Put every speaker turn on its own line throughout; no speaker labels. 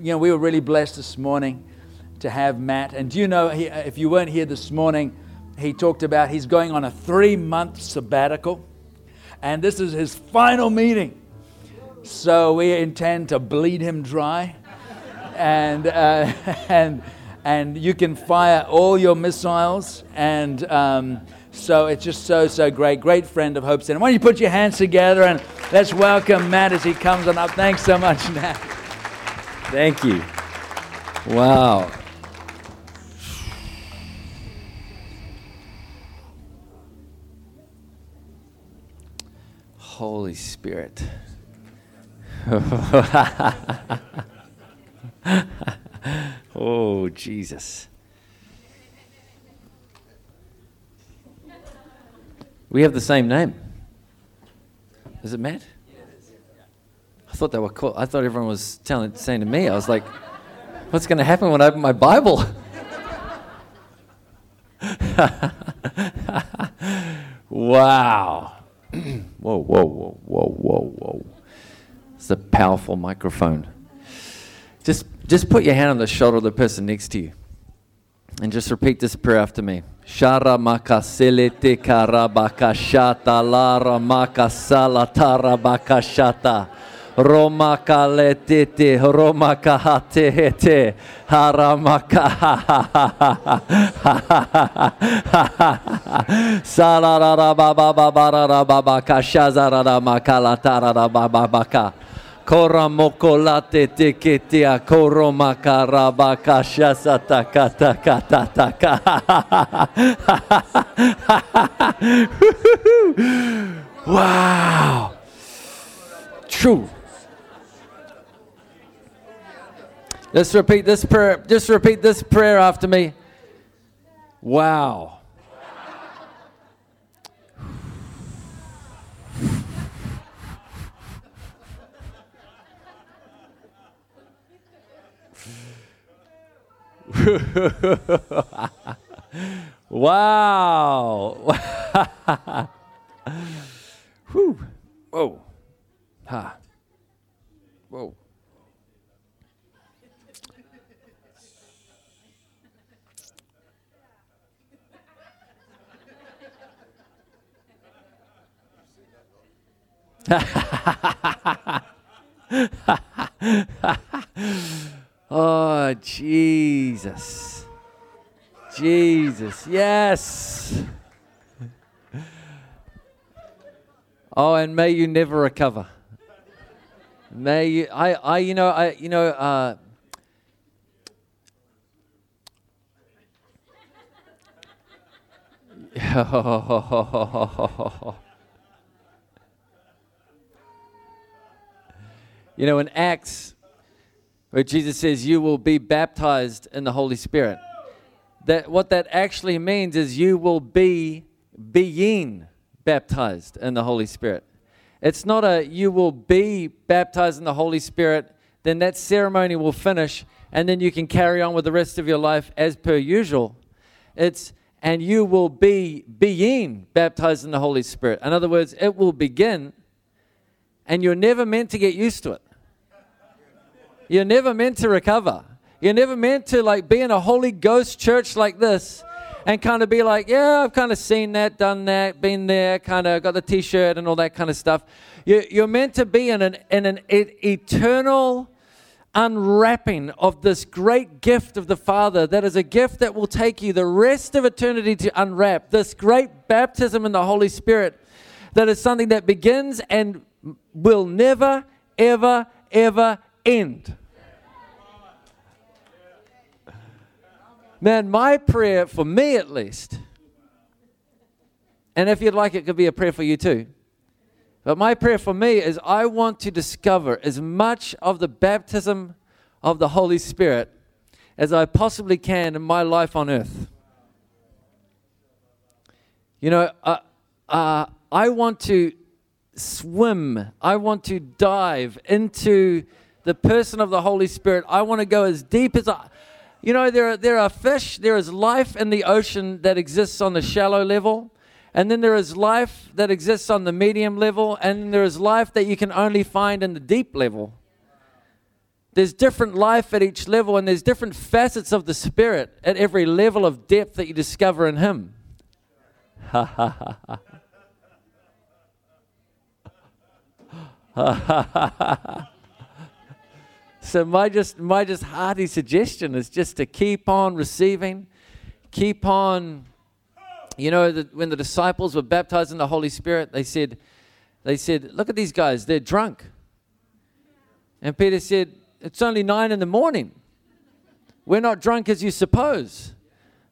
you know, we were really blessed this morning to have Matt. And do you know, he, if you weren't here this morning, he talked about he's going on a three month sabbatical. And this is his final meeting. So we intend to bleed him dry. and, uh, and, and you can fire all your missiles. And um, so it's just so, so great. Great friend of Hope Center. Why don't you put your hands together and let's welcome Matt as he comes on up. Thanks so much, Matt.
Thank you. Wow. Holy Spirit. oh, Jesus. We have the same name. Is it Matt? I thought they were cool. I thought everyone was telling, saying to me, I was like, what's going to happen when I open my Bible? wow. whoa, whoa, whoa, whoa, whoa, whoa. It's a powerful microphone. Just, just put your hand on the shoulder of the person next to you and just repeat this prayer after me. Shara makaselete karabakashata lara makasalatara bakashata. Roma kaletete, Roma kahatehete, haramaka salarara baba barara baba kashazarara makalatara baba baka. Kora mokolate te ketea koro makaraba kashasata kata kata taka. wow. True. Let's repeat this prayer. Just repeat this prayer after me. Wow. wow. Whew. Whoa. Ha. Whoa. oh, Jesus. Jesus. Yes. Oh, and may you never recover. May you, I, I, you know, I, you know, uh, You know, in Acts, where Jesus says, You will be baptized in the Holy Spirit, that what that actually means is you will be being baptized in the Holy Spirit. It's not a you will be baptized in the Holy Spirit, then that ceremony will finish, and then you can carry on with the rest of your life as per usual. It's and you will be being baptized in the Holy Spirit. In other words, it will begin, and you're never meant to get used to it. You're never meant to recover. You're never meant to like be in a Holy Ghost church like this and kind of be like, yeah, I've kind of seen that, done that, been there, kind of got the T-shirt and all that kind of stuff. You're meant to be in an in an eternal unwrapping of this great gift of the Father that is a gift that will take you the rest of eternity to unwrap. This great baptism in the Holy Spirit that is something that begins and will never, ever, ever end. Man, my prayer for me at least, and if you'd like, it could be a prayer for you too. But my prayer for me is I want to discover as much of the baptism of the Holy Spirit as I possibly can in my life on earth. You know, uh, uh, I want to swim, I want to dive into the person of the Holy Spirit. I want to go as deep as I. You know, there are, there are fish, there is life in the ocean that exists on the shallow level, and then there is life that exists on the medium level, and there is life that you can only find in the deep level. there's different life at each level, and there's different facets of the Spirit at every level of depth that you discover in Him. Ha ha ha ha. So my just my just hearty suggestion is just to keep on receiving, keep on. You know, when the disciples were baptized in the Holy Spirit, they said, they said, "Look at these guys; they're drunk." And Peter said, "It's only nine in the morning. We're not drunk as you suppose."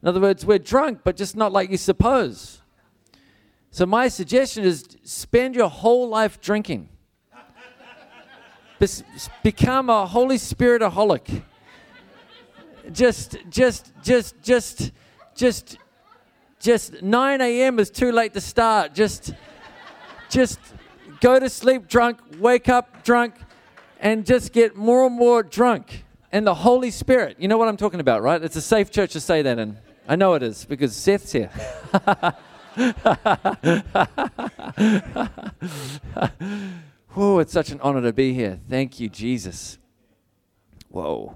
In other words, we're drunk, but just not like you suppose. So my suggestion is spend your whole life drinking become a Holy Spiritaholic. Just, just, just, just, just, just 9 a.m. is too late to start. Just, just go to sleep drunk, wake up drunk, and just get more and more drunk. And the Holy Spirit, you know what I'm talking about, right? It's a safe church to say that in. I know it is because Seth's here. Oh, it's such an honor to be here. Thank you, Jesus. Whoa.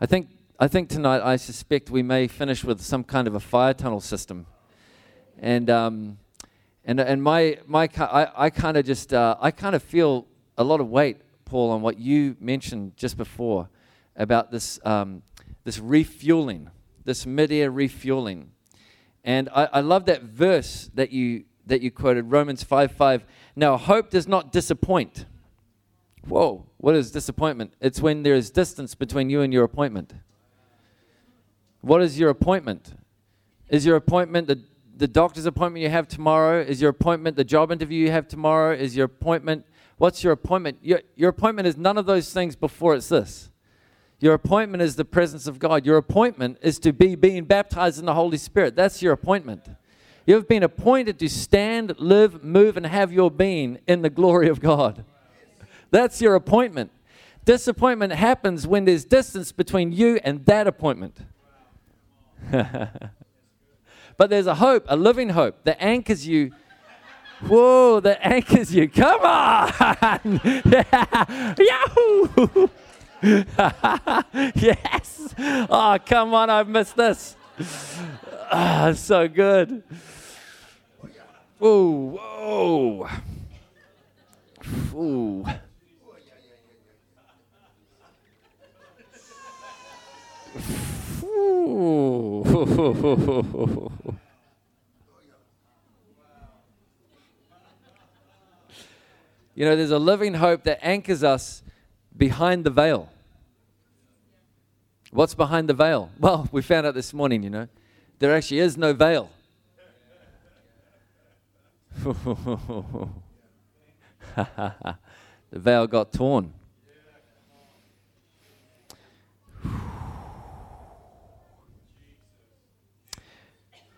I think I think tonight I suspect we may finish with some kind of a fire tunnel system, and um, and and my my I, I kind of just uh, I kind of feel a lot of weight, Paul, on what you mentioned just before about this um, this refueling, this mid-air refueling, and I, I love that verse that you that you quoted, Romans 5 5. Now, hope does not disappoint. Whoa, what is disappointment? It's when there is distance between you and your appointment. What is your appointment? Is your appointment the, the doctor's appointment you have tomorrow? Is your appointment the job interview you have tomorrow? Is your appointment, what's your appointment? Your, your appointment is none of those things before it's this. Your appointment is the presence of God. Your appointment is to be being baptized in the Holy Spirit. That's your appointment. You've been appointed to stand, live, move, and have your being in the glory of God. That's your appointment. Disappointment happens when there's distance between you and that appointment. but there's a hope, a living hope that anchors you. Whoa, that anchors you. Come on! Yahoo! yes! Oh, come on, I've missed this. Ah, so good. Whoa, whoa. Ooh. You know, there's a living hope that anchors us behind the veil. What's behind the veil? Well, we found out this morning, you know. There actually is no veil. the veil got torn.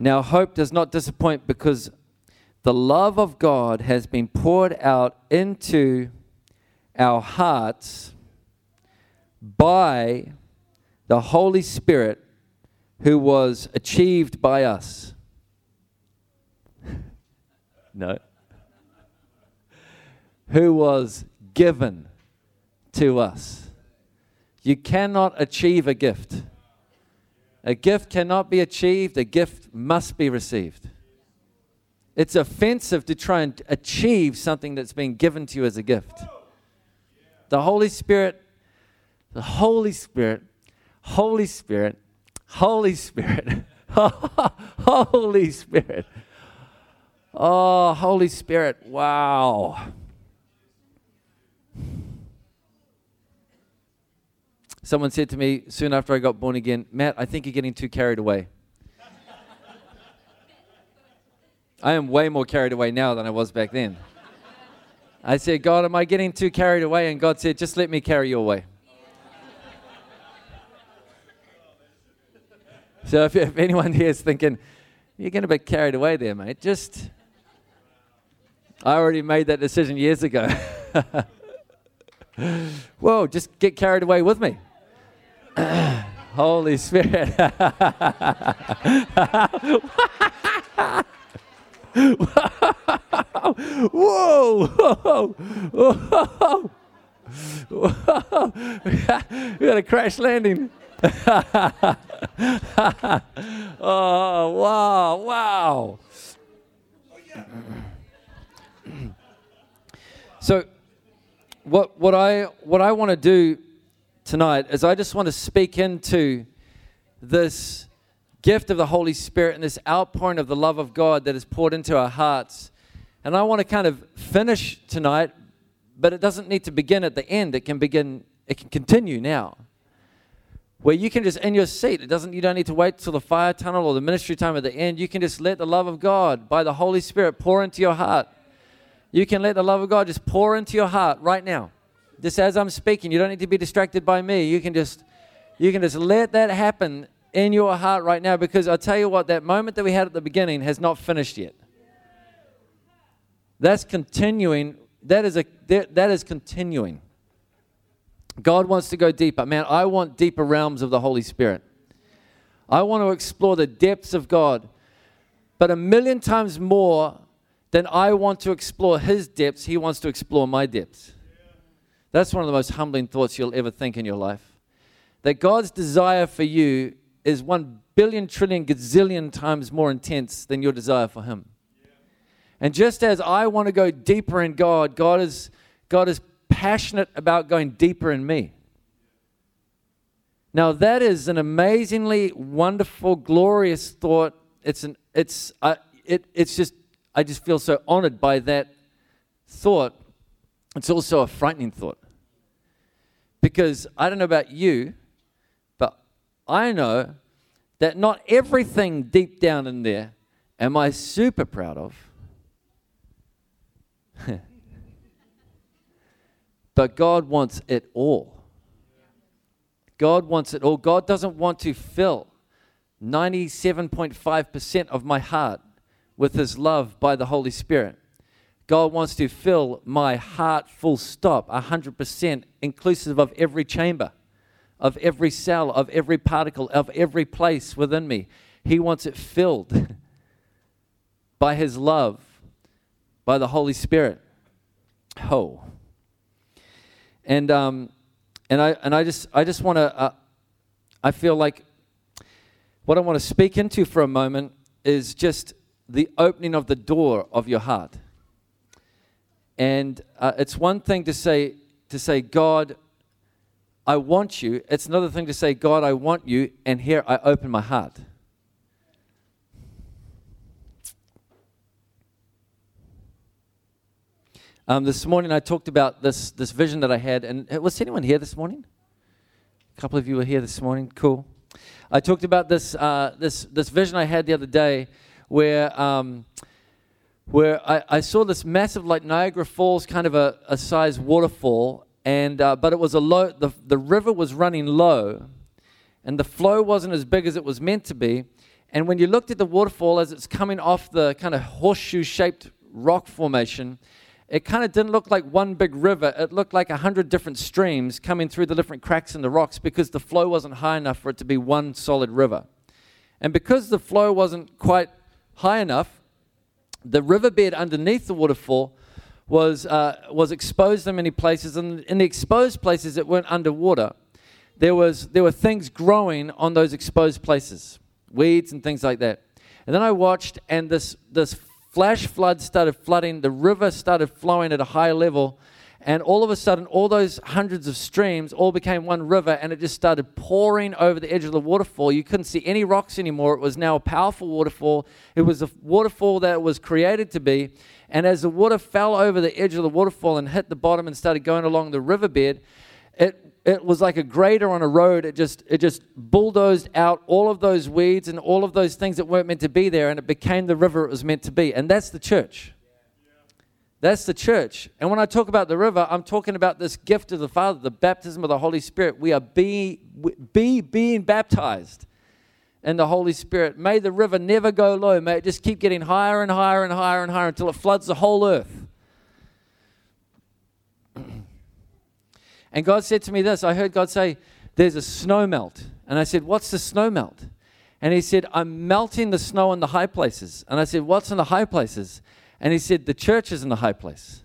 Now, hope does not disappoint because the love of God has been poured out into our hearts by the Holy Spirit who was achieved by us. no. Who was given to us. You cannot achieve a gift. A gift cannot be achieved, a gift must be received. It's offensive to try and achieve something that's been given to you as a gift. The Holy Spirit, the Holy Spirit, Holy Spirit Holy Spirit. Holy Spirit. Oh, Holy Spirit. Wow. Someone said to me soon after I got born again, Matt, I think you're getting too carried away. I am way more carried away now than I was back then. I said, God, am I getting too carried away? And God said, just let me carry you away. So if, if anyone here is thinking, you're getting a bit carried away there, mate, just. I already made that decision years ago. Whoa, just get carried away with me. Holy Spirit. whoa, whoa, whoa. we had a crash landing. Oh, wow, wow. so, what, what I, what I want to do tonight is I just want to speak into this gift of the Holy Spirit and this outpouring of the love of God that is poured into our hearts. And I want to kind of finish tonight, but it doesn't need to begin at the end. It can begin, it can continue now. Where you can just in your seat, it doesn't you don't need to wait till the fire tunnel or the ministry time at the end. You can just let the love of God by the Holy Spirit pour into your heart. You can let the love of God just pour into your heart right now. Just as I'm speaking, you don't need to be distracted by me. You can just you can just let that happen in your heart right now because I tell you what, that moment that we had at the beginning has not finished yet. That's continuing. That is a that is continuing. God wants to go deeper. Man, I want deeper realms of the Holy Spirit. I want to explore the depths of God. But a million times more than I want to explore his depths, he wants to explore my depths. That's one of the most humbling thoughts you'll ever think in your life. That God's desire for you is one billion trillion gazillion times more intense than your desire for him. And just as I want to go deeper in God, God is God is passionate about going deeper in me. Now that is an amazingly wonderful, glorious thought. It's an it's uh, it it's just I just feel so honored by that thought. It's also a frightening thought because I don't know about you, but I know that not everything deep down in there am I super proud of. but God wants it all. God wants it all. God doesn't want to fill 97.5% of my heart with His love by the Holy Spirit. God wants to fill my heart full stop, 100%, inclusive of every chamber, of every cell, of every particle, of every place within me. He wants it filled by His love, by the Holy Spirit. Oh. And, um, and, I, and I just, I just want to, uh, I feel like what I want to speak into for a moment is just the opening of the door of your heart. And uh, it's one thing to say, to say, God, I want you. It's another thing to say, God, I want you, and here I open my heart. Um, this morning I talked about this, this vision that I had, and uh, was anyone here this morning? A couple of you were here this morning. Cool. I talked about this, uh, this, this vision I had the other day where um, where I, I, saw this massive, like Niagara Falls, kind of a, a size waterfall, and uh, but it was a low. The, the river was running low, and the flow wasn't as big as it was meant to be. And when you looked at the waterfall as it's coming off the kind of horseshoe-shaped rock formation, it kind of didn't look like one big river. It looked like a hundred different streams coming through the different cracks in the rocks because the flow wasn't high enough for it to be one solid river. And because the flow wasn't quite high enough, the riverbed underneath the waterfall was, uh, was exposed in many places. And in the exposed places that weren't underwater, there, was, there were things growing on those exposed places, weeds and things like that. And then I watched, and this, this flash floods started flooding. The river started flowing at a high level and all of a sudden, all those hundreds of streams all became one river, and it just started pouring over the edge of the waterfall. You couldn't see any rocks anymore. It was now a powerful waterfall. It was a waterfall that was created to be. And as the water fell over the edge of the waterfall and hit the bottom and started going along the riverbed, it it was like a grader on a road. It just it just bulldozed out all of those weeds and all of those things that weren't meant to be there, and it became the river it was meant to be. And that's the church. That's the church. And when I talk about the river, I'm talking about this gift of the Father, the baptism of the Holy Spirit. We are be, be, being baptized in the Holy Spirit. May the river never go low. May it just keep getting higher and higher and higher and higher until it floods the whole earth. And God said to me this I heard God say, There's a snow melt. And I said, What's the snow melt? And He said, I'm melting the snow in the high places. And I said, What's in the high places? And he said, The church is in the high place.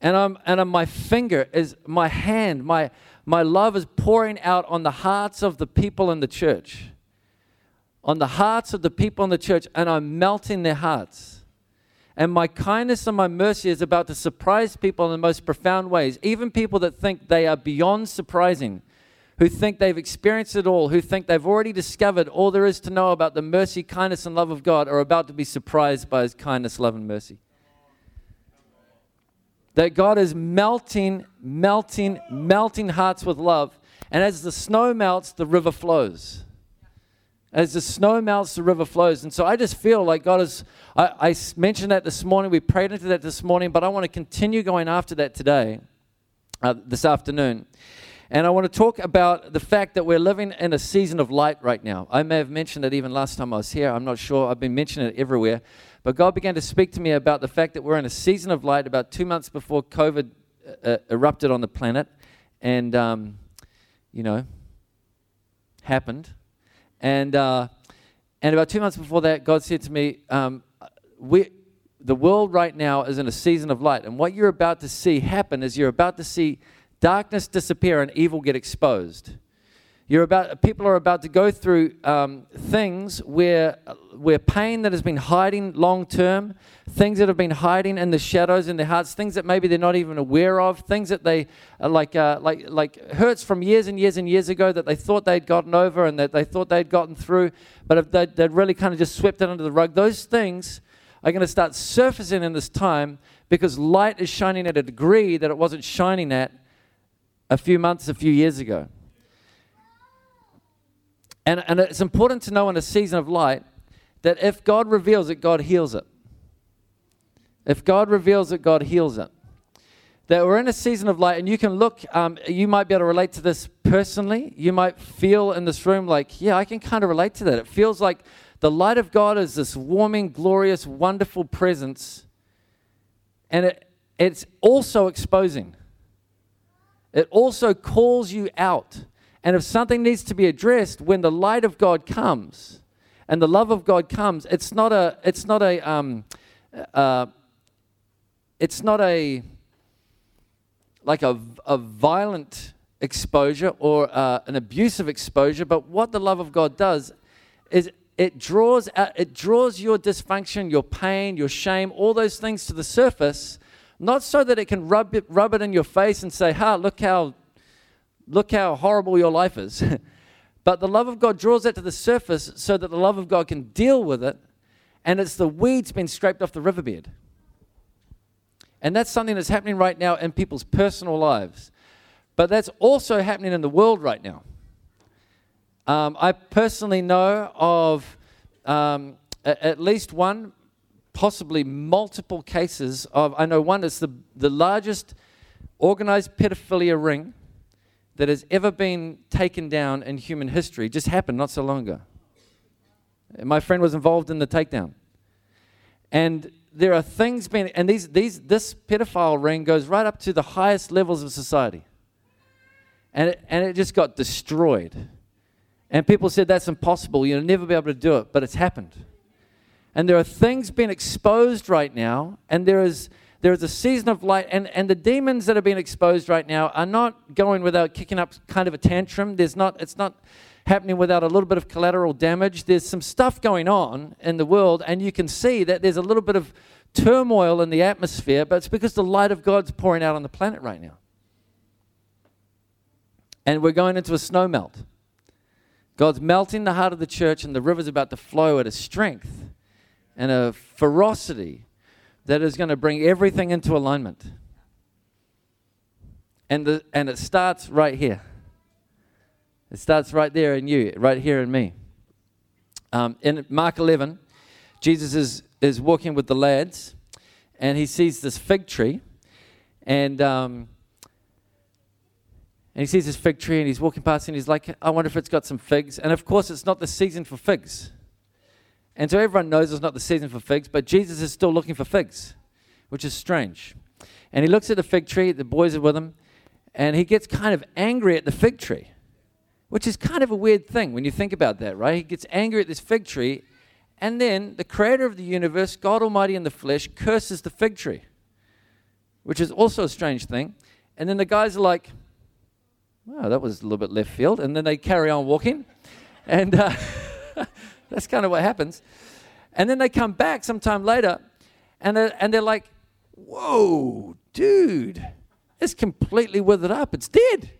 And, I'm, and I'm, my finger is, my hand, my, my love is pouring out on the hearts of the people in the church. On the hearts of the people in the church, and I'm melting their hearts. And my kindness and my mercy is about to surprise people in the most profound ways, even people that think they are beyond surprising who think they've experienced it all, who think they've already discovered all there is to know about the mercy, kindness, and love of God, are about to be surprised by his kindness, love, and mercy. That God is melting, melting, melting hearts with love. And as the snow melts, the river flows. As the snow melts, the river flows. And so I just feel like God is. I, I mentioned that this morning. We prayed into that this morning, but I want to continue going after that today, uh, this afternoon. And I want to talk about the fact that we're living in a season of light right now. I may have mentioned it even last time I was here. I'm not sure. I've been mentioning it everywhere. But God began to speak to me about the fact that we're in a season of light about two months before COVID uh, uh erupted on the planet and, um, you know, happened. And, uh, and about two months before that, God said to me, um, we, the world right now is in a season of light. And what you're about to see happen is you're about to see darkness disappear and evil get exposed. You're about, people are about to go through um, things where, where pain that has been hiding long term, things that have been hiding in the shadows in their hearts, things that maybe they're not even aware of, things that they like, uh, like, like hurts from years and years and years ago that they thought they'd gotten over and that they thought they'd gotten through, but they'd, they'd really kind of just swept it under the rug. Those things are going to start surfacing in this time because light is shining at a degree that it wasn't shining at a few months, a few years ago. And, and it's important to know in a season of light that if God reveals it, God heals it. If God reveals it, God heals it. That we're in a season of light, and you can look, um, you might be able to relate to this personally. You might feel in this room like, yeah, I can kind of relate to that. It feels like the light of God is this warming, glorious, wonderful presence, and it, it's also exposing. It also calls you out. And if something needs to be addressed, when the light of God comes and the love of God comes, it's not a, it's not a, um, uh, it's not a, like a, a violent exposure or uh, an abusive exposure, but what the love of God does is it draws, it draws your dysfunction, your pain, your shame, all those things to the surface not so that it can rub it, rub it in your face and say, ha, look how, look how horrible your life is. but the love of God draws that to the surface so that the love of God can deal with it. And it's the weeds being scraped off the riverbed. And that's something that's happening right now in people's personal lives. But that's also happening in the world right now. Um, I personally know of um, a, at least one possibly multiple cases of, I know one is the, the largest organized pedophilia ring that has ever been taken down in human history. Just happened not so long ago. My friend was involved in the takedown. And there are things being, and these, these, this pedophile ring goes right up to the highest levels of society. And it, and it just got destroyed. And people said that's impossible. You'll never be able to do it, but it's happened. And there are things being exposed right now, and there is there is a season of light, and, and the demons that are being exposed right now are not going without kicking up kind of a tantrum. There's not it's not happening without a little bit of collateral damage. There's some stuff going on in the world, and you can see that there's a little bit of turmoil in the atmosphere, but it's because the light of God's pouring out on the planet right now. And we're going into a snow melt. God's melting the heart of the church, and the river's about to flow at a strength and a ferocity that is going to bring everything into alignment. And, the, and it starts right here. It starts right there in you, right here in me. Um, in Mark 11, Jesus is, is walking with the lads, and he sees this fig tree, and, um, and he sees this fig tree, and he's walking past, and he's like, I wonder if it's got some figs. And of course, it's not the season for figs. And so everyone knows it's not the season for figs, but Jesus is still looking for figs, which is strange. And he looks at the fig tree, the boys are with him, and he gets kind of angry at the fig tree, which is kind of a weird thing when you think about that, right? He gets angry at this fig tree, and then the creator of the universe, God Almighty in the flesh, curses the fig tree. which is also a strange thing. And then the guys are like, wow, that was a little bit left field. And then they carry on walking. And uh, that's kind of what happens. And then they come back sometime later and they're, and they're like, whoa, dude, it's completely withered up. It's dead.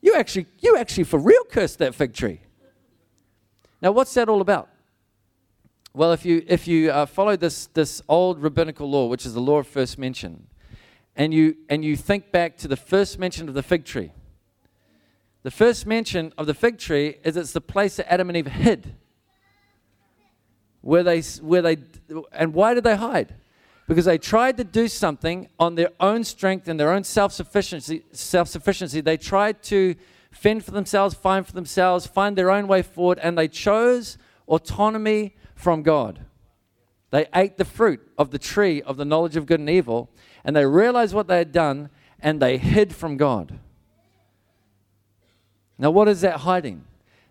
You actually, you actually for real cursed that fig tree. Now, what's that all about? Well, if you, if you uh, follow this, this old rabbinical law, which is the law of first mention, and you, and you think back to the first mention of the fig tree, the first mention of the fig tree is it's the place that Adam and Eve hid. Where they, where they, and why did they hide? Because they tried to do something on their own strength and their own self sufficiency. Self sufficiency. They tried to fend for themselves, find for themselves, find their own way forward, and they chose autonomy from God. They ate the fruit of the tree of the knowledge of good and evil, and they realized what they had done, and they hid from God. Now, what is that hiding?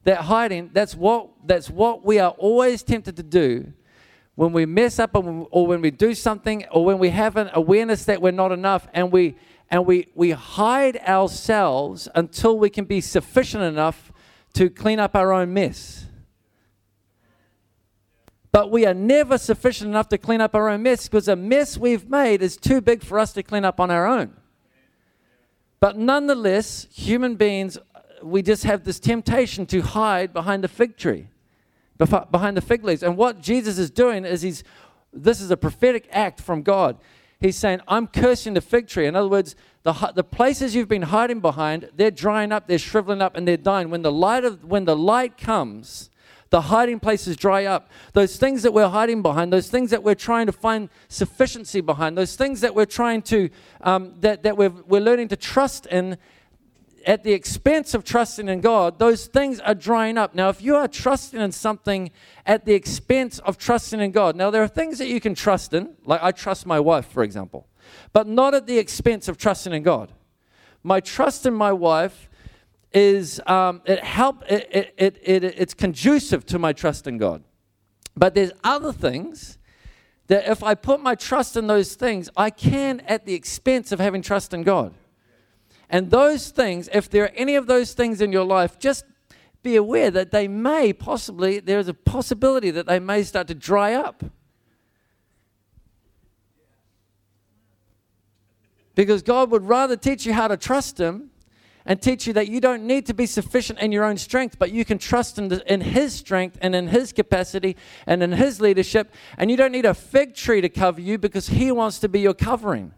That hiding, that's what, that's what we are always tempted to do when we mess up or when we do something or when we have an awareness that we're not enough and we and we, we hide ourselves until we can be sufficient enough to clean up our own mess. But we are never sufficient enough to clean up our own mess because a mess we've made is too big for us to clean up on our own. But nonetheless, human beings, we just have this temptation to hide behind the fig tree, behind the fig leaves. And what Jesus is doing is he's, this is a prophetic act from God. He's saying, I'm cursing the fig tree. In other words, the, the places you've been hiding behind, they're drying up, they're shriveling up, and they're dying. When the light, of, when the light comes, the hiding places dry up. Those things that we're hiding behind, those things that we're trying to find sufficiency behind, those things that we're trying to, um, that, that we're, we're learning to trust in at the expense of trusting in God, those things are drying up. Now, if you are trusting in something at the expense of trusting in God, now there are things that you can trust in, like I trust my wife, for example, but not at the expense of trusting in God. My trust in my wife is um, it help it, it, it, it, it's conducive to my trust in God. But there's other things that if I put my trust in those things, I can at the expense of having trust in God. And those things, if there are any of those things in your life, just be aware that they may possibly, there's a possibility that they may start to dry up. Because God would rather teach you how to trust Him and teach you that you don't need to be sufficient in your own strength, but you can trust in, the, in His strength and in His capacity and in His leadership. And you don't need a fig tree to cover you because He wants to be your covering.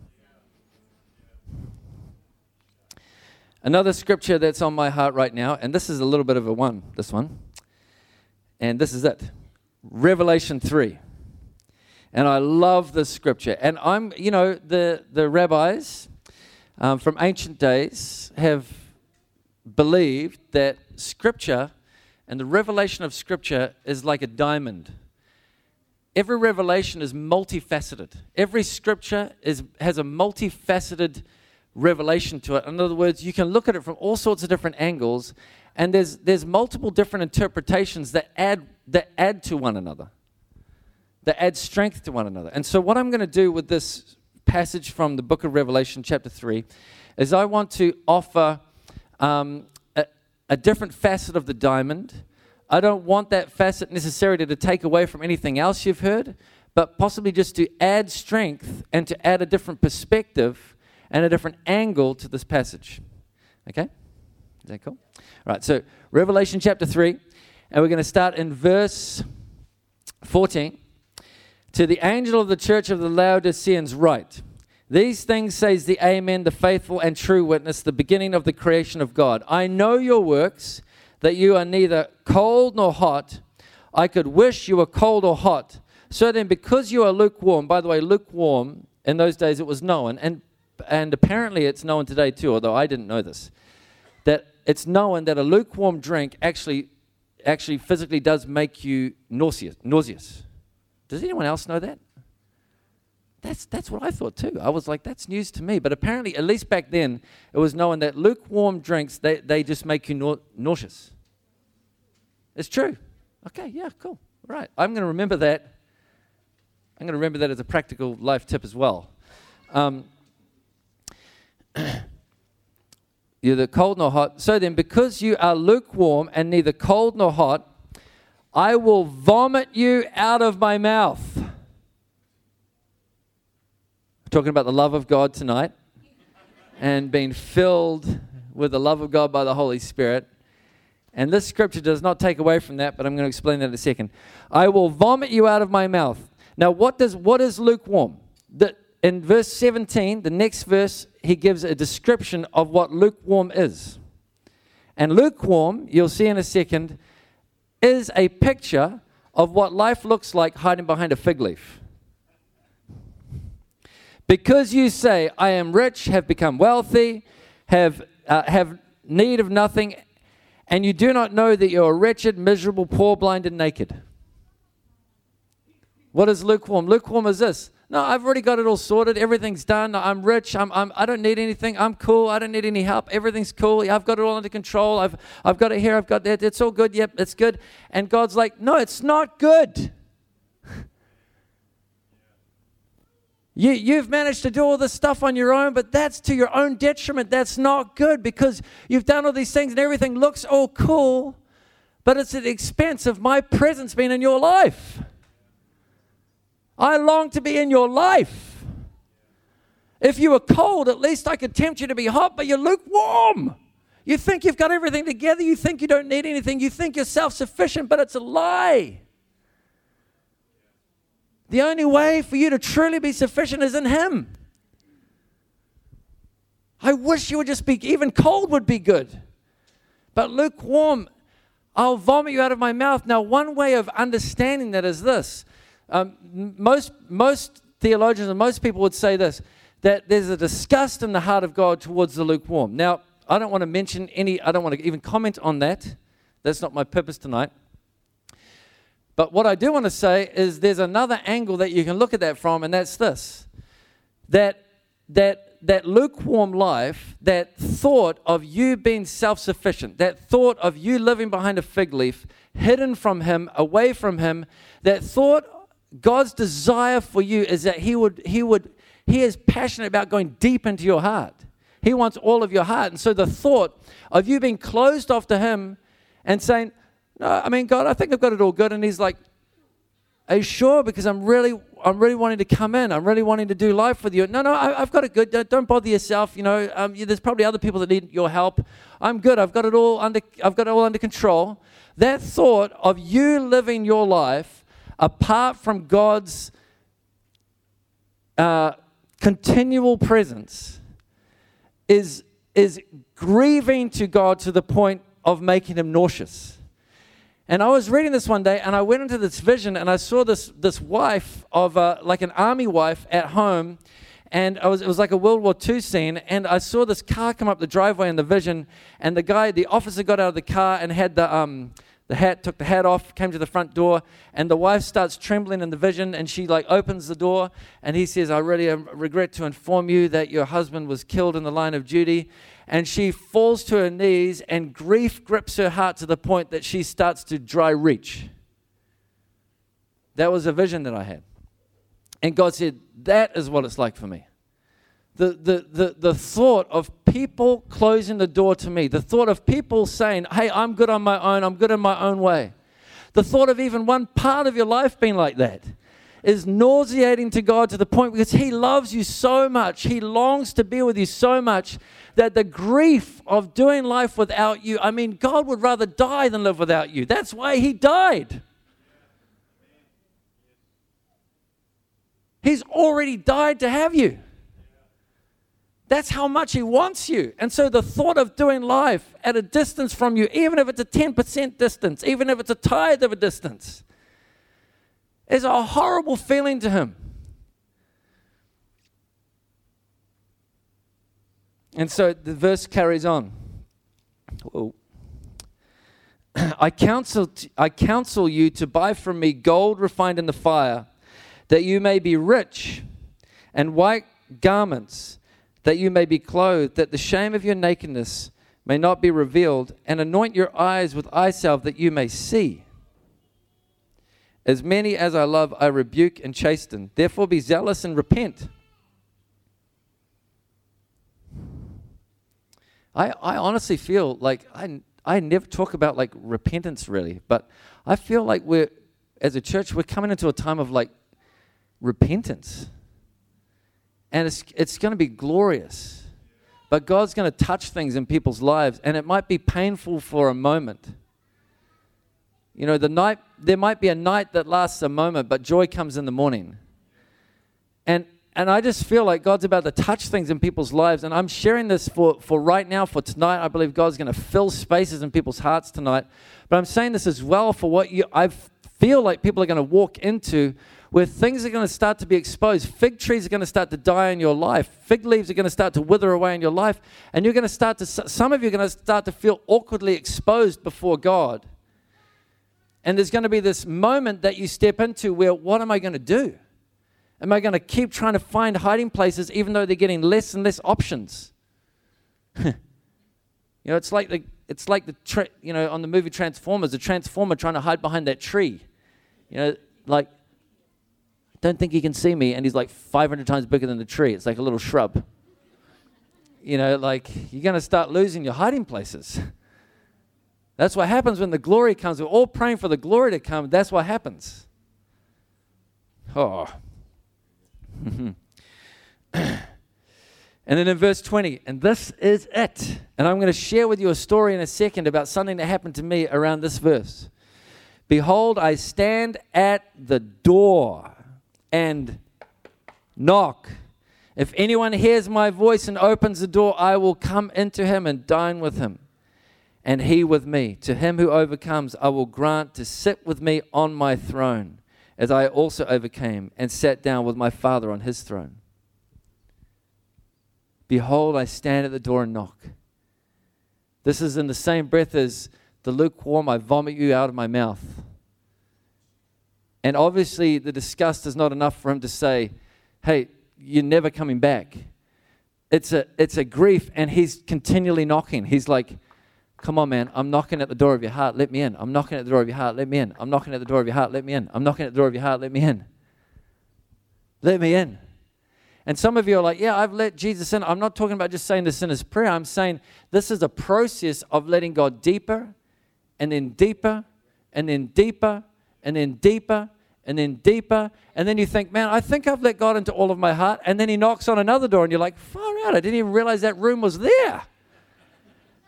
Another scripture that's on my heart right now, and this is a little bit of a one, this one. And this is it Revelation 3. And I love this scripture. And I'm, you know, the, the rabbis um, from ancient days have believed that Scripture and the revelation of Scripture is like a diamond. Every revelation is multifaceted. Every Scripture is, has a multifaceted revelation to it. In other words, you can look at it from all sorts of different angles, and there's, there's multiple different interpretations that add, that add to one another, that add strength to one another. And so, what I'm going to do with this passage from the book of Revelation, chapter 3, is I want to offer um, a, a different facet of the diamond. I don't want that facet necessarily to take away from anything else you've heard, but possibly just to add strength and to add a different perspective and a different angle to this passage. Okay? Is that cool? All right, so Revelation chapter 3, and we're going to start in verse 14. To the angel of the church of the Laodiceans, write. These things says the Amen, the faithful and true witness, the beginning of the creation of God. I know your works, that you are neither cold nor hot. I could wish you were cold or hot. So then, because you are lukewarm, by the way, lukewarm, in those days it was known, and, and apparently it's known today too, although I didn't know this, that it's known that a lukewarm drink actually, actually physically does make you nauseous. nauseous. Does anyone else know that? That's, that's what I thought too. I was like, that's news to me. But apparently, at least back then, it was known that lukewarm drinks, they, they just make you nau- nauseous. It's true. Okay, yeah, cool. All right. I'm going to remember that. I'm going to remember that as a practical life tip as well. Um, you're cold nor hot. So then, because you are lukewarm and neither cold nor hot, I will vomit you out of my mouth. We're talking about the love of God tonight and being filled with the love of God by the Holy Spirit. And this scripture does not take away from that, but I'm going to explain that in a second. I will vomit you out of my mouth. Now, what does what is lukewarm? The, in verse 17, the next verse, he gives a description of what lukewarm is. And lukewarm, you'll see in a second, is a picture of what life looks like hiding behind a fig leaf. Because you say, I am rich, have become wealthy, have, uh, have need of nothing, and you do not know that you are wretched, miserable, poor, blind, and naked. What is lukewarm? Lukewarm is this. No, I've already got it all sorted. Everything's done. I'm rich. I'm, I'm, I don't need anything. I'm cool. I don't need any help. Everything's cool. I've got it all under control. I've, I've got it here. I've got that. It's all good. Yep, it's good. And God's like, no, it's not good. You, you've managed to do all this stuff on your own, but that's to your own detriment. That's not good because you've done all these things and everything looks all cool, but it's at the expense of my presence being in your life. I long to be in your life. If you were cold, at least I could tempt you to be hot, but you're lukewarm. You think you've got everything together. You think you don't need anything. You think you're self sufficient, but it's a lie. The only way for you to truly be sufficient is in Him. I wish you would just be, even cold would be good. But lukewarm, I'll vomit you out of my mouth. Now, one way of understanding that is this um, most, most theologians and most people would say this that there's a disgust in the heart of God towards the lukewarm. Now, I don't want to mention any, I don't want to even comment on that. That's not my purpose tonight. But what I do want to say is there's another angle that you can look at that from, and that's this that, that, that lukewarm life, that thought of you being self sufficient, that thought of you living behind a fig leaf, hidden from Him, away from Him, that thought, God's desire for you is that He would, He would, He is passionate about going deep into your heart. He wants all of your heart. And so the thought of you being closed off to Him and saying, no, I mean, God, I think I've got it all good. And he's like, Are you sure? Because I'm really, I'm really wanting to come in. I'm really wanting to do life with you. No, no, I, have got it good. Don't bother yourself. You know, um, there's probably other people that need your help. I'm good. I've got it all under. I've got it all under control. That thought of you living your life apart from God's uh, continual presence is is grieving to God to the point of making him nauseous. And I was reading this one day, and I went into this vision, and I saw this this wife of uh, like an army wife at home, and was, it was like a World War II scene, and I saw this car come up the driveway in the vision, and the guy, the officer, got out of the car and had the um, the hat, took the hat off, came to the front door, and the wife starts trembling in the vision, and she like opens the door, and he says, "I really um, regret to inform you that your husband was killed in the line of duty." and she falls to her knees, and grief grips her heart to the point that she starts to dry reach. That was a vision that I had. And God said, That is what it's like for me. The, the, the, the thought of people closing the door to me, the thought of people saying, Hey, I'm good on my own, I'm good in my own way. The thought of even one part of your life being like that is nauseating to God to the point because He loves you so much. He longs to be with you so much that the grief of doing life without you, I mean, God would rather die than live without you. That's why He died. He's already died to have you. That's how much He wants you. And so the thought of doing life at a distance from you, even if it's a 10% distance, even if it's a tithe of a distance, is a horrible feeling to Him. And so the verse carries on. I counsel, I counsel you to buy from me gold refined in the fire, that you may be rich, and white garments, that you may be clothed, that the shame of your nakedness may not be revealed, and anoint your eyes with eye salve, that you may see. As many as I love, I rebuke and chasten. Therefore, be zealous and repent. I, I honestly feel like I, I never talk about like repentance really, but I feel like we're, as a church, we're coming into a time of like repentance. And it's, it's going to be glorious. But God's going to touch things in people's lives, and it might be painful for a moment. You know, the night, there might be a night that lasts a moment, but joy comes in the morning. And, and I just feel like God's about to touch things in people's lives. And I'm sharing this for, for right now, for tonight. I believe God's going to fill spaces in people's hearts tonight. But I'm saying this as well for what you, I feel like people are going to walk into where things are going to start to be exposed. Fig trees are going to start to die in your life. Fig leaves are going to start to wither away in your life. And you're going to start to, some of you are going to start to feel awkwardly exposed before God. And there's going to be this moment that you step into where, what am I going to do? Am I going to keep trying to find hiding places even though they're getting less and less options? you know, it's like the it's like the tra- you know on the movie Transformers, the Transformer trying to hide behind that tree. You know, like don't think he can see me, and he's like 500 times bigger than the tree. It's like a little shrub. You know, like you're going to start losing your hiding places. That's what happens when the glory comes. We're all praying for the glory to come. That's what happens. Oh. and then in verse 20, and this is it. And I'm going to share with you a story in a second about something that happened to me around this verse. Behold, I stand at the door and knock. If anyone hears my voice and opens the door, I will come into him and dine with him and he with me. To him who overcomes, I will grant to sit with me on my throne, as I also overcame and sat down with my Father on his throne. Behold, I stand at the door and knock. This is in the same breath as the lukewarm, I vomit you out of my mouth. And obviously, the disgust is not enough for him to say, Hey, you're never coming back. It's a, it's a grief, and he's continually knocking. He's like, Come on, man. I'm knocking at the door of your heart. Let me in. I'm knocking at the door of your heart. Let me in. I'm knocking at the door of your heart. Let me in. I'm knocking at the door of your heart. Let me in. Let me in. And some of you are like, yeah, I've let Jesus in. I'm not talking about just saying the sinner's prayer. I'm saying this is a process of letting God deeper and then deeper and then deeper and then deeper and then deeper. And then you think, man, I think I've let God into all of my heart. And then he knocks on another door and you're like, far out. I didn't even realize that room was there.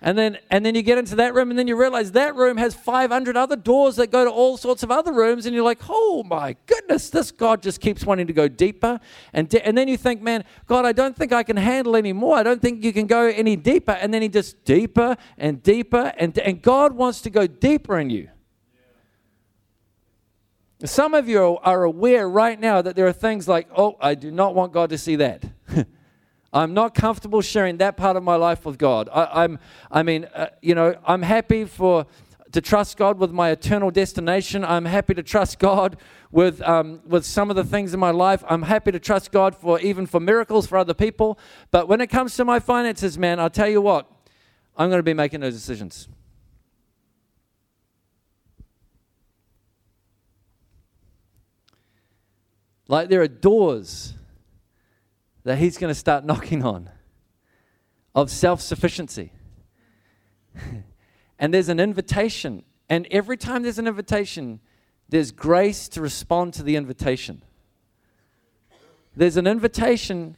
And then, and then you get into that room, and then you realize that room has 500 other doors that go to all sorts of other rooms, and you're like, oh my goodness, this God just keeps wanting to go deeper. And, de- and then you think, man, God, I don't think I can handle any more. I don't think you can go any deeper. And then He just deeper and deeper, and, and God wants to go deeper in you. Some of you are aware right now that there are things like, oh, I do not want God to see that. I'm not comfortable sharing that part of my life with God. I, am I mean, uh, you know, I'm happy for to trust God with my eternal destination. I'm happy to trust God with um, with some of the things in my life. I'm happy to trust God for even for miracles for other people. But when it comes to my finances, man, I'll tell you what, I'm going to be making those decisions. Like there are doors that he's going to start knocking on of self sufficiency. and there's an invitation. And every time there's an invitation, there's grace to respond to the invitation. There's an invitation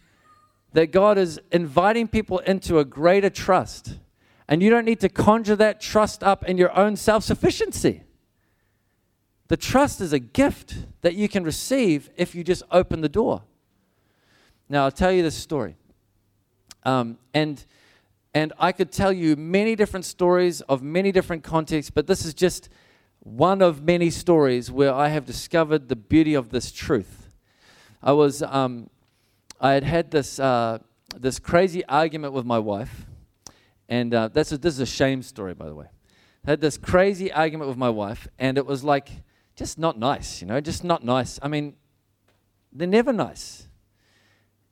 that God is inviting people into a greater trust. And you don't need to conjure that trust up in your own self sufficiency. The trust is a gift that you can receive if you just open the door. Now, I'll tell you this story. Um, and, and I could tell you many different stories of many different contexts, but this is just one of many stories where I have discovered the beauty of this truth. I was, um, I had had this, uh, this crazy argument with my wife, and uh, that's a, this is a shame story, by the way. I had this crazy argument with my wife, and it was like just not nice, you know, just not nice. I mean, they're never nice.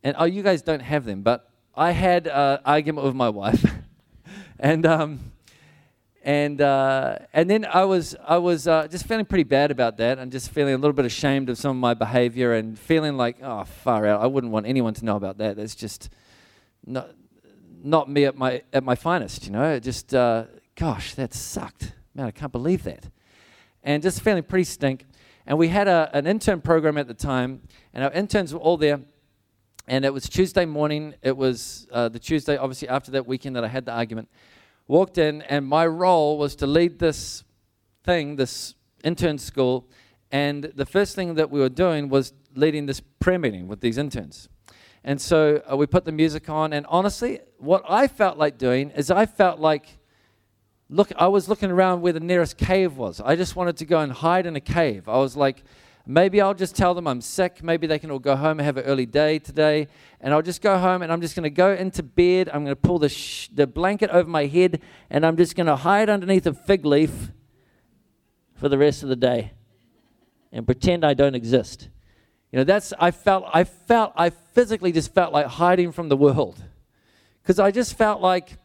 And oh, you guys don't have them, but I had an argument with my wife, and um, and uh, and then I was I was uh, just feeling pretty bad about that, and just feeling a little bit ashamed of some of my behavior, and feeling like oh far out, I wouldn't want anyone to know about that. That's just not not me at my at my finest. You know, it just uh, gosh, that sucked. Man, I can't believe that. And just feeling pretty stink. And we had a, an intern program at the time, and our interns were all there. And it was Tuesday morning. It was uh, the Tuesday, obviously, after that weekend that I had the argument. Walked in, and my role was to lead this thing, this intern school. And the first thing that we were doing was leading this prayer meeting with these interns. And so uh, we put the music on. And honestly, what I felt like doing is I felt like look, I was looking around where the nearest cave was. I just wanted to go and hide in a cave. I was like, maybe I'll just tell them I'm sick. Maybe they can all go home and have an early day today. And I'll just go home and I'm just going to go into bed. I'm going to pull the, sh- the blanket over my head and I'm just going to hide underneath a fig leaf for the rest of the day and pretend I don't exist. You know, that's, I felt, I felt, I physically just felt like hiding from the world. Because I just felt like,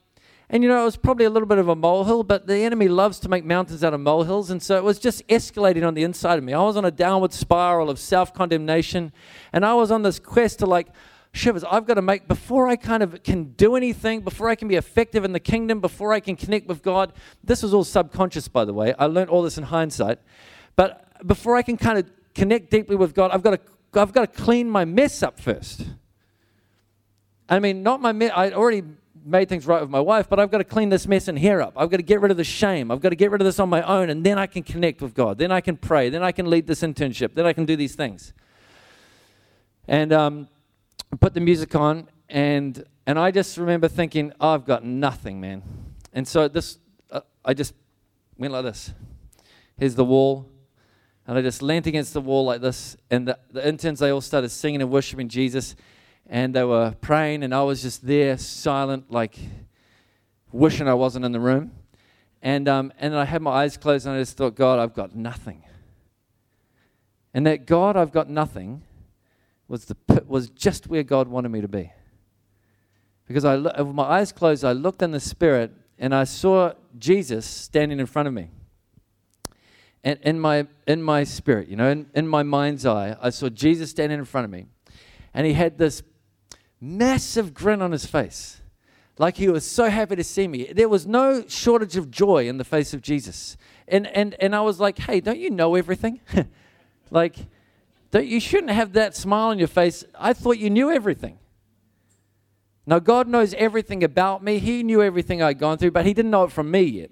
and you know, it was probably a little bit of a molehill, but the enemy loves to make mountains out of molehills. And so it was just escalating on the inside of me. I was on a downward spiral of self condemnation. And I was on this quest to like, shivers, I've got to make, before I kind of can do anything, before I can be effective in the kingdom, before I can connect with God. This was all subconscious, by the way. I learned all this in hindsight. But before I can kind of connect deeply with God, I've got to, I've got to clean my mess up first. I mean, not my mess, I'd already made things right with my wife, but I've got to clean this mess in here up. I've got to get rid of the shame. I've got to get rid of this on my own, and then I can connect with God. Then I can pray. Then I can lead this internship. Then I can do these things. And um, put the music on, and and I just remember thinking, oh, I've got nothing, man. And so this, uh, I just went like this. Here's the wall. And I just leant against the wall like this. And the, the interns, they all started singing and worshiping Jesus and they were praying, and I was just there, silent, like wishing I wasn't in the room. And, um, and I had my eyes closed, and I just thought, God, I've got nothing. And that God, I've got nothing, was, the, was just where God wanted me to be. Because I, with my eyes closed, I looked in the Spirit, and I saw Jesus standing in front of me. And in my, in my spirit, you know, in, in my mind's eye, I saw Jesus standing in front of me. And he had this massive grin on his face, like he was so happy to see me. There was no shortage of joy in the face of Jesus. And, and, and I was like, hey, don't you know everything? like, don't, you shouldn't have that smile on your face. I thought you knew everything. Now, God knows everything about me. He knew everything I'd gone through, but He didn't know it from me yet.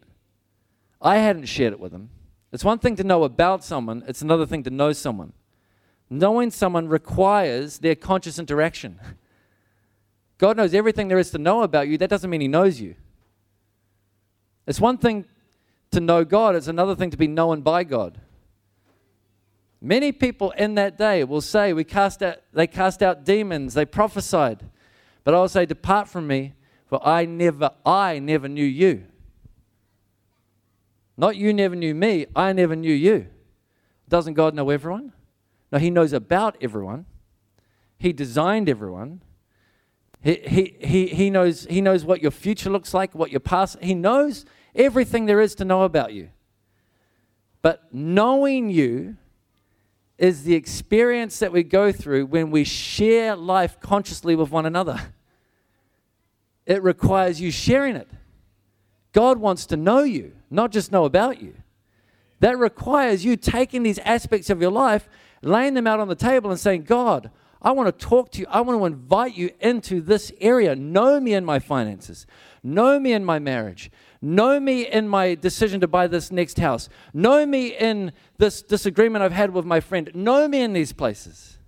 I hadn't shared it with Him. It's one thing to know about someone, it's another thing to know someone. Knowing someone requires their conscious interaction. God knows everything there is to know about you. That doesn't mean He knows you. It's one thing to know God, it's another thing to be known by God. Many people in that day will say, we cast out, they cast out demons, they prophesied. But I will say, Depart from me, for I never, I never knew you. Not you never knew me, I never knew you. Doesn't God know everyone? No, He knows about everyone. He designed everyone. He, he, he, knows, he knows what your future looks like, what your past, he knows everything there is to know about you. But knowing you is the experience that we go through when we share life consciously with one another. It requires you sharing it. God wants to know you, not just know about you. That requires you taking these aspects of your life, laying them out on the table, and saying, God, I want to talk to you. I want to invite you into this area. Know me in my finances. Know me in my marriage. Know me in my decision to buy this next house. Know me in this disagreement I've had with my friend. Know me in these places.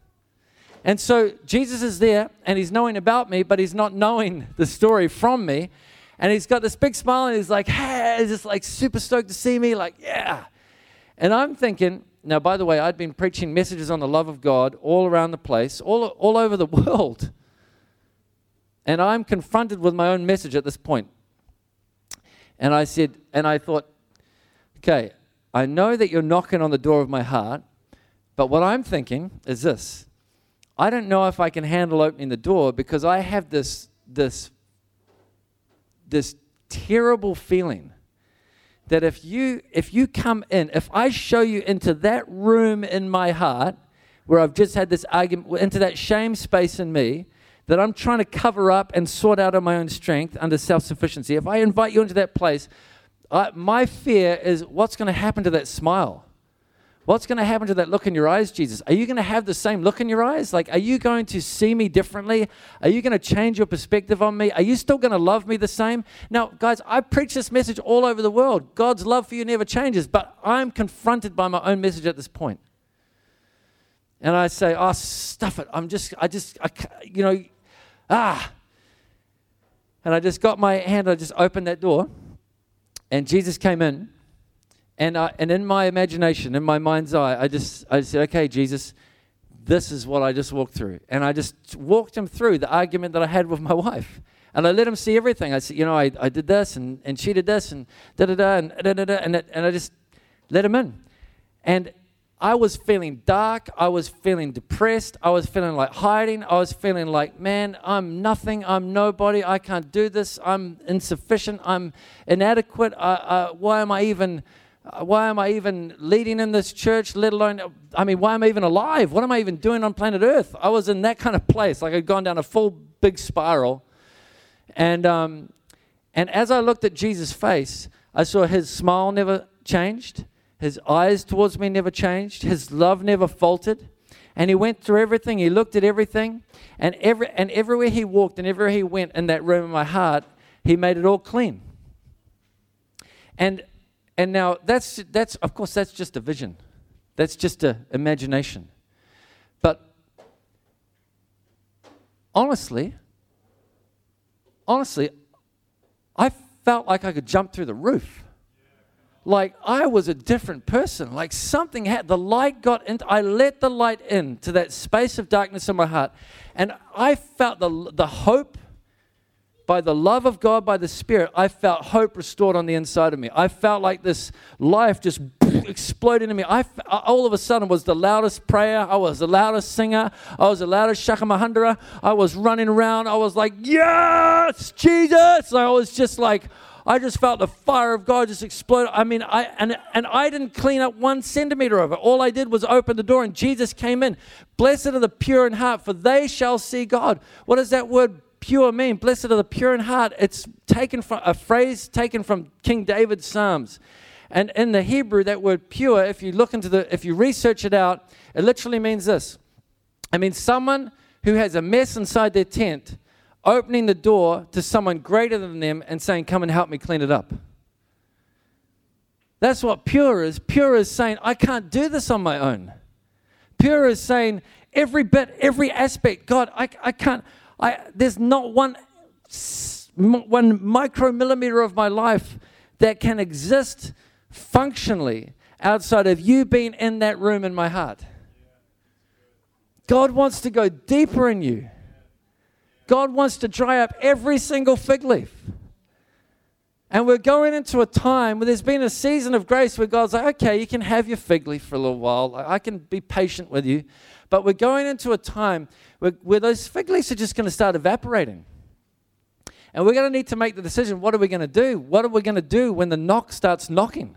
And so Jesus is there and he's knowing about me, but he's not knowing the story from me. And he's got this big smile and he's like, hey, he's just like super stoked to see me. Like, yeah. And I'm thinking, now, by the way, I'd been preaching messages on the love of God all around the place, all, all over the world. And I'm confronted with my own message at this point. And I said, and I thought, okay, I know that you're knocking on the door of my heart, but what I'm thinking is this I don't know if I can handle opening the door because I have this, this, this terrible feeling that if you if you come in, if I show you into that room in my heart where I've just had this argument into that shame space in me, that I'm trying to cover up and sort out on my own strength under self sufficiency, if I invite you into that place, I, my fear is what's going to happen to that smile? What's going to happen to that look in your eyes, Jesus? Are you going to have the same look in your eyes? Like, are you going to see me differently? Are you going to change your perspective on me? Are you still going to love me the same? Now, guys, I preach this message all over the world. God's love for you never changes, but I'm confronted by my own message at this point. And I say, oh, stuff it. I'm just, I just, I, you know, ah. And I just got my hand, I just opened that door, and Jesus came in and, I, and in my imagination, in my mind's eye, I just I said, okay, Jesus, this is what I just walked through. And I just walked him through the argument that I had with my wife. And I let him see everything. I said, you know, I, I did this and, and she did this and da da da and da da da. And, and I just let him in. And I was feeling dark. I was feeling depressed. I was feeling like hiding. I was feeling like, man, I'm nothing. I'm nobody. I can't do this. I'm insufficient. I'm inadequate. Uh, uh, why am I even why am I even leading in this church, let alone, I mean, why am I even alive? What am I even doing on planet Earth? I was in that kind of place. Like I'd gone down a full big spiral. And, um, and as I looked at Jesus' face, I saw his smile never changed, his eyes towards me never changed, his love never faltered. And he went through everything, he looked at everything, and, every, and everywhere he walked and everywhere he went in that room in my heart, he made it all clean. And and now that's that's of course that's just a vision. That's just an imagination. But honestly, honestly, I felt like I could jump through the roof. Like I was a different person. Like something had the light got in. I let the light in to that space of darkness in my heart, and I felt the the hope by the love of God, by the Spirit, I felt hope restored on the inside of me. I felt like this life just exploded in me. I all of a sudden was the loudest prayer. I was the loudest singer. I was the loudest shakamahandra. I was running around. I was like, yes, Jesus. I was just like, I just felt the fire of God just explode. I mean, I and and I didn't clean up one centimeter of it. All I did was open the door, and Jesus came in. Blessed are the pure in heart, for they shall see God. What is that word pure mean? Blessed are the pure in heart. It's taken from a phrase taken from King David's Psalms. And in the Hebrew, that word pure, if you look into the, if you research it out, it literally means this. It means someone who has a mess inside their tent, opening the door to someone greater than them and saying, Come and help me clean it up. That's what pure is. Pure is saying, I can't do this on my own. Pure is saying, every bit, every aspect, God, I, I can't, I, there's not one, one micromillimeter of my life that can exist functionally outside of you being in that room in my heart. God wants to go deeper in you. God wants to dry up every single fig leaf. And we're going into a time where there's been a season of grace where God's like, okay, you can have your fig leaf for a little while. I can be patient with you. But we're going into a time where, where those fig leaves are just going to start evaporating. And we're going to need to make the decision what are we going to do? What are we going to do when the knock starts knocking?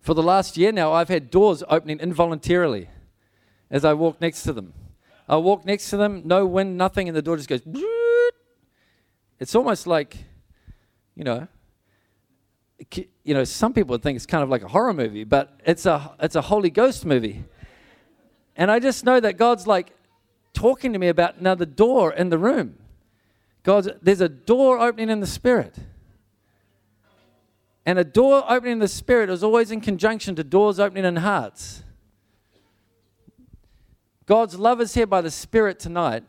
For the last year now, I've had doors opening involuntarily as I walk next to them. I walk next to them, no wind, nothing, and the door just goes. It's almost like, you know, you know, some people would think it's kind of like a horror movie, but it's a it's a Holy Ghost movie. And I just know that God's like talking to me about now the door in the room. God's there's a door opening in the spirit. And a door opening in the spirit is always in conjunction to doors opening in hearts. God's love is here by the Spirit tonight.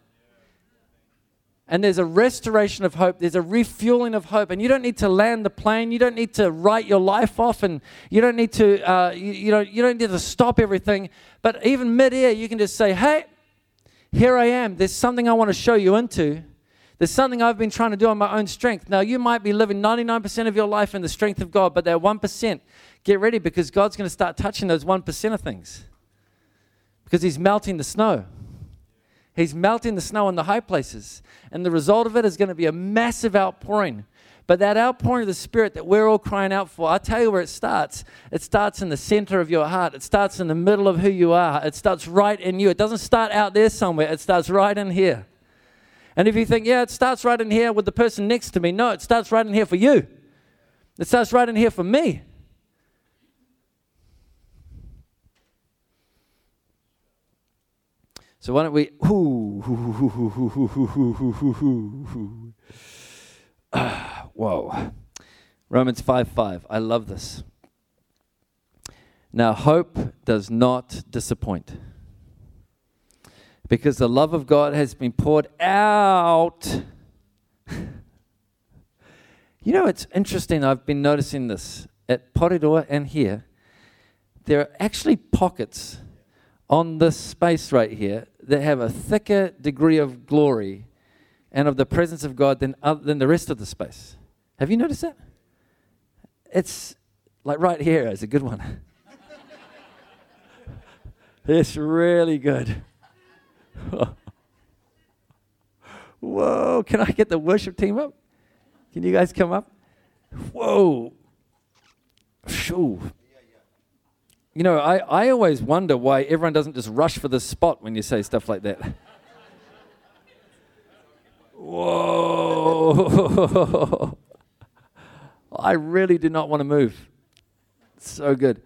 And there's a restoration of hope. There's a refueling of hope. And you don't need to land the plane. You don't need to write your life off. And you don't need to, uh, you, you, know, you don't need to stop everything. But even mid air, you can just say, hey, here I am. There's something I want to show you into. There's something I've been trying to do on my own strength. Now, you might be living 99% of your life in the strength of God, but that 1%, get ready because God's going to start touching those 1% of things because He's melting the snow. He's melting the snow in the high places. And the result of it is going to be a massive outpouring. But that outpouring of the Spirit that we're all crying out for, I'll tell you where it starts. It starts in the center of your heart, it starts in the middle of who you are, it starts right in you. It doesn't start out there somewhere, it starts right in here. And if you think, yeah, it starts right in here with the person next to me, no, it starts right in here for you. It starts right in here for me. So why don't we? whoa. Romans 5 5. I love this. Now, hope does not disappoint because the love of God has been poured out. you know, it's interesting. I've been noticing this at Porirua and here. There are actually pockets on this space right here that have a thicker degree of glory and of the presence of God than, than the rest of the space. Have you noticed that? It's like right here is a good one. it's really good. Whoa, can I get the worship team up? Can you guys come up? Whoa. Shoo. You know, I, I always wonder why everyone doesn't just rush for the spot when you say stuff like that. Whoa. I really do not want to move. So good.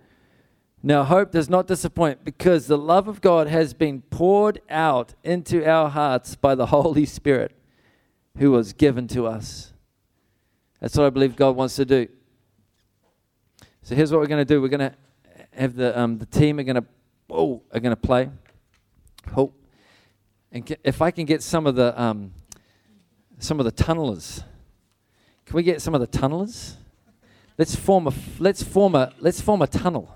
Now, hope does not disappoint because the love of God has been poured out into our hearts by the Holy Spirit who was given to us. That's what I believe God wants to do. So here's what we're going to do. We're going to have the um, the team are going to oh are going to play. Hope, and get, if I can get some of the um, some of the tunnelers, can we get some of the tunnelers? Let's form a let's form a let's form a tunnel.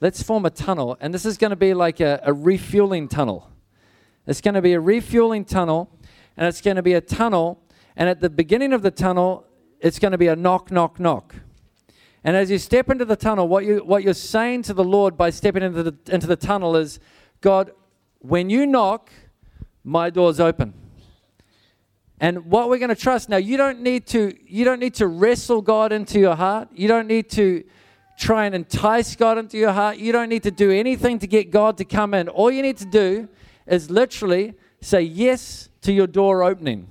Let's form a tunnel, and this is going to be like a, a refueling tunnel. It's going to be a refueling tunnel, and it's going to be a tunnel. And at the beginning of the tunnel, it's going to be a knock, knock, knock. And as you step into the tunnel, what, you, what you're saying to the Lord by stepping into the, into the tunnel is, God, when you knock, my door's open. And what we're going to trust now, you don't need to you don't need to wrestle God into your heart. You don't need to try and entice God into your heart. You don't need to do anything to get God to come in. All you need to do is literally say yes to your door opening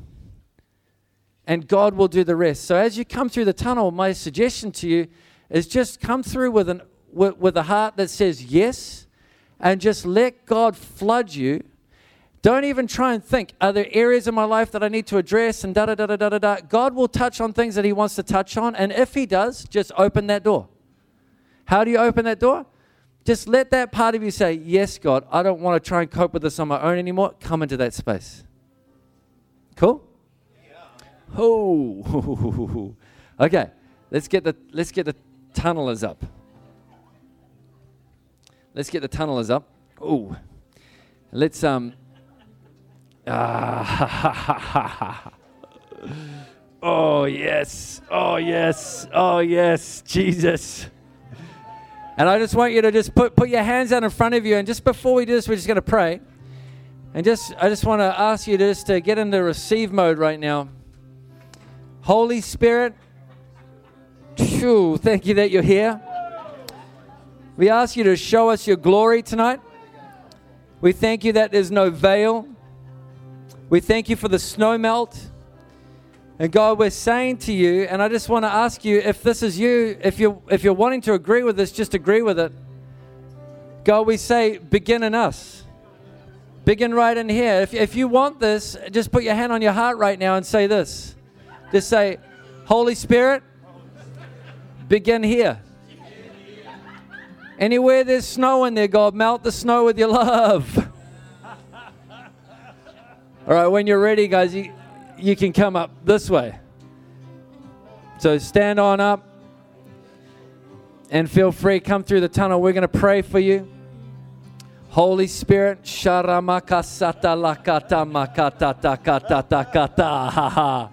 and God will do the rest. So as you come through the tunnel, my suggestion to you is just come through with an with, with a heart that says yes and just let God flood you. Don't even try and think, are there areas in my life that I need to address and da da da da da da. God will touch on things that He wants to touch on, and if He does, just open that door. How do you open that door? Just let that part of you say, Yes, God, I don't want to try and cope with this on my own anymore. Come into that space. Cool? Oh, okay. Let's get the let's get the tunnelers up. Let's get the tunnelers up. Oh, let's um. Ah, oh yes, oh yes, oh yes, Jesus. And I just want you to just put put your hands out in front of you, and just before we do this, we're just going to pray. And just I just want to ask you just to get into receive mode right now. Holy Spirit, phew, thank you that you're here. We ask you to show us your glory tonight. We thank you that there's no veil. We thank you for the snow melt. And God, we're saying to you, and I just want to ask you if this is you, if you're if you're wanting to agree with this, just agree with it. God, we say, begin in us. Begin right in here. If, if you want this, just put your hand on your heart right now and say this. Just say, Holy Spirit, begin here. Anywhere there's snow in there, God, melt the snow with your love. All right, when you're ready, guys, you, you can come up this way. So stand on up and feel free. Come through the tunnel. We're going to pray for you. Holy Spirit, sharamakasata lakata makata takata takata ha ha.